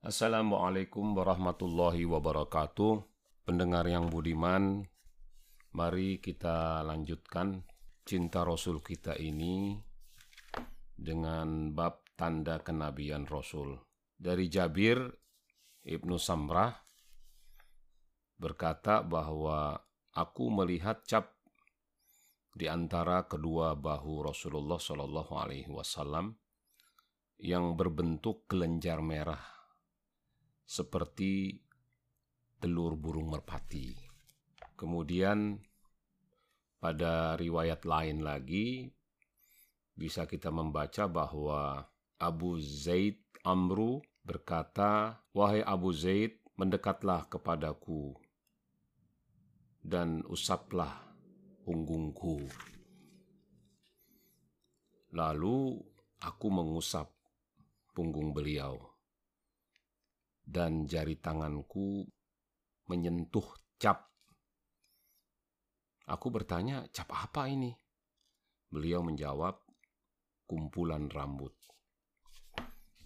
Assalamualaikum warahmatullahi wabarakatuh. Pendengar yang budiman, mari kita lanjutkan cinta Rasul kita ini dengan bab tanda kenabian Rasul. Dari Jabir Ibnu Samrah berkata bahwa aku melihat cap di antara kedua bahu Rasulullah Shallallahu Alaihi Wasallam yang berbentuk kelenjar merah seperti telur burung merpati. Kemudian pada riwayat lain lagi bisa kita membaca bahwa Abu Zaid Amru berkata, "Wahai Abu Zaid, mendekatlah kepadaku dan usaplah punggungku." Lalu aku mengusap punggung beliau dan jari tanganku menyentuh cap. Aku bertanya, cap apa ini? Beliau menjawab, kumpulan rambut.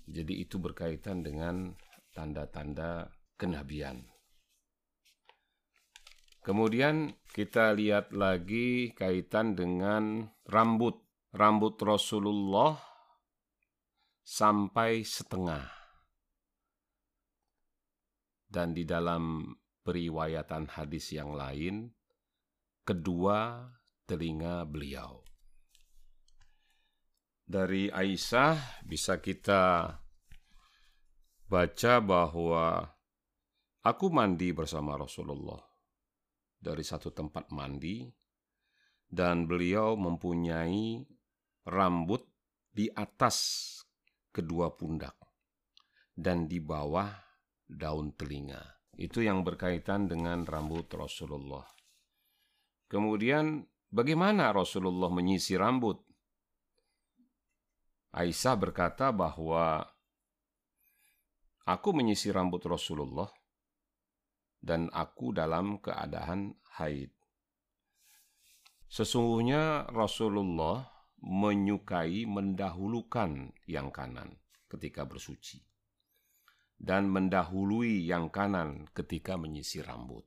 Jadi itu berkaitan dengan tanda-tanda kenabian. Kemudian kita lihat lagi kaitan dengan rambut. Rambut Rasulullah sampai setengah dan di dalam periwayatan hadis yang lain, kedua telinga beliau. Dari Aisyah bisa kita baca bahwa aku mandi bersama Rasulullah dari satu tempat mandi dan beliau mempunyai rambut di atas kedua pundak dan di bawah daun telinga. Itu yang berkaitan dengan rambut Rasulullah. Kemudian bagaimana Rasulullah menyisi rambut? Aisyah berkata bahwa aku menyisi rambut Rasulullah dan aku dalam keadaan haid. Sesungguhnya Rasulullah menyukai mendahulukan yang kanan ketika bersuci dan mendahului yang kanan ketika menyisir rambut,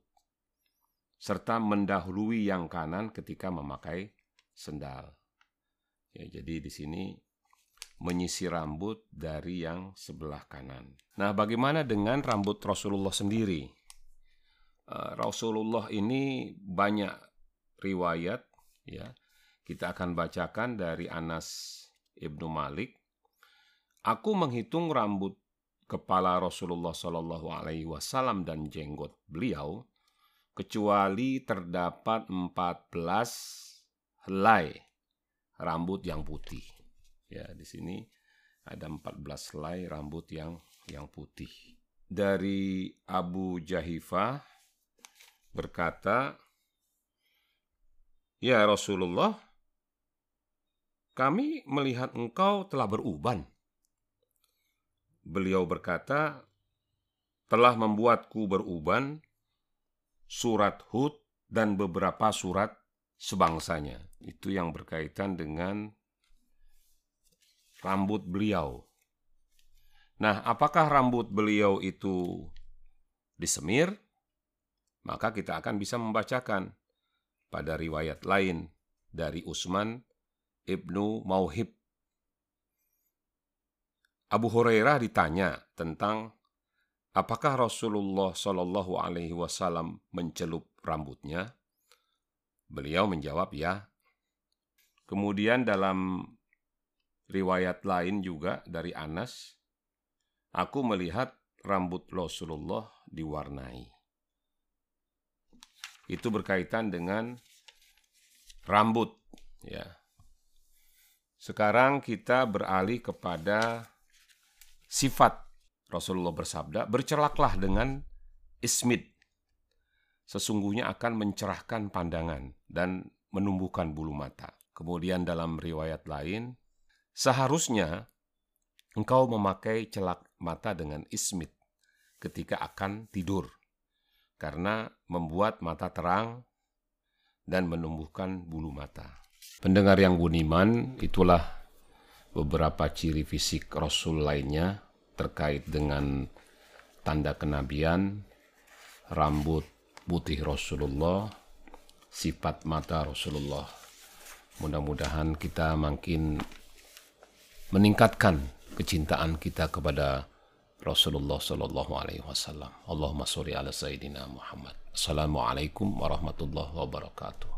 serta mendahului yang kanan ketika memakai sendal. Ya, jadi di sini menyisir rambut dari yang sebelah kanan. Nah, bagaimana dengan rambut Rasulullah sendiri? Uh, Rasulullah ini banyak riwayat, ya. Kita akan bacakan dari Anas ibnu Malik. Aku menghitung rambut kepala Rasulullah Shallallahu Alaihi Wasallam dan jenggot beliau, kecuali terdapat 14 helai rambut yang putih. Ya, di sini ada 14 helai rambut yang yang putih. Dari Abu Jahifah berkata, Ya Rasulullah, kami melihat engkau telah beruban beliau berkata, telah membuatku beruban surat Hud dan beberapa surat sebangsanya. Itu yang berkaitan dengan rambut beliau. Nah, apakah rambut beliau itu disemir? Maka kita akan bisa membacakan pada riwayat lain dari Usman ibnu Mauhib Abu Hurairah ditanya tentang apakah Rasulullah Shallallahu Alaihi Wasallam mencelup rambutnya. Beliau menjawab ya. Kemudian dalam riwayat lain juga dari Anas, aku melihat rambut Rasulullah diwarnai. Itu berkaitan dengan rambut, ya. Sekarang kita beralih kepada sifat Rasulullah bersabda, bercelaklah dengan ismid. Sesungguhnya akan mencerahkan pandangan dan menumbuhkan bulu mata. Kemudian dalam riwayat lain, seharusnya engkau memakai celak mata dengan ismid ketika akan tidur. Karena membuat mata terang dan menumbuhkan bulu mata. Pendengar yang buniman, itulah beberapa ciri fisik Rasul lainnya terkait dengan tanda kenabian, rambut putih Rasulullah, sifat mata Rasulullah. Mudah-mudahan kita makin meningkatkan kecintaan kita kepada Rasulullah Sallallahu Alaihi Wasallam. Allahumma sholli ala Sayyidina Muhammad. Assalamualaikum warahmatullahi wabarakatuh.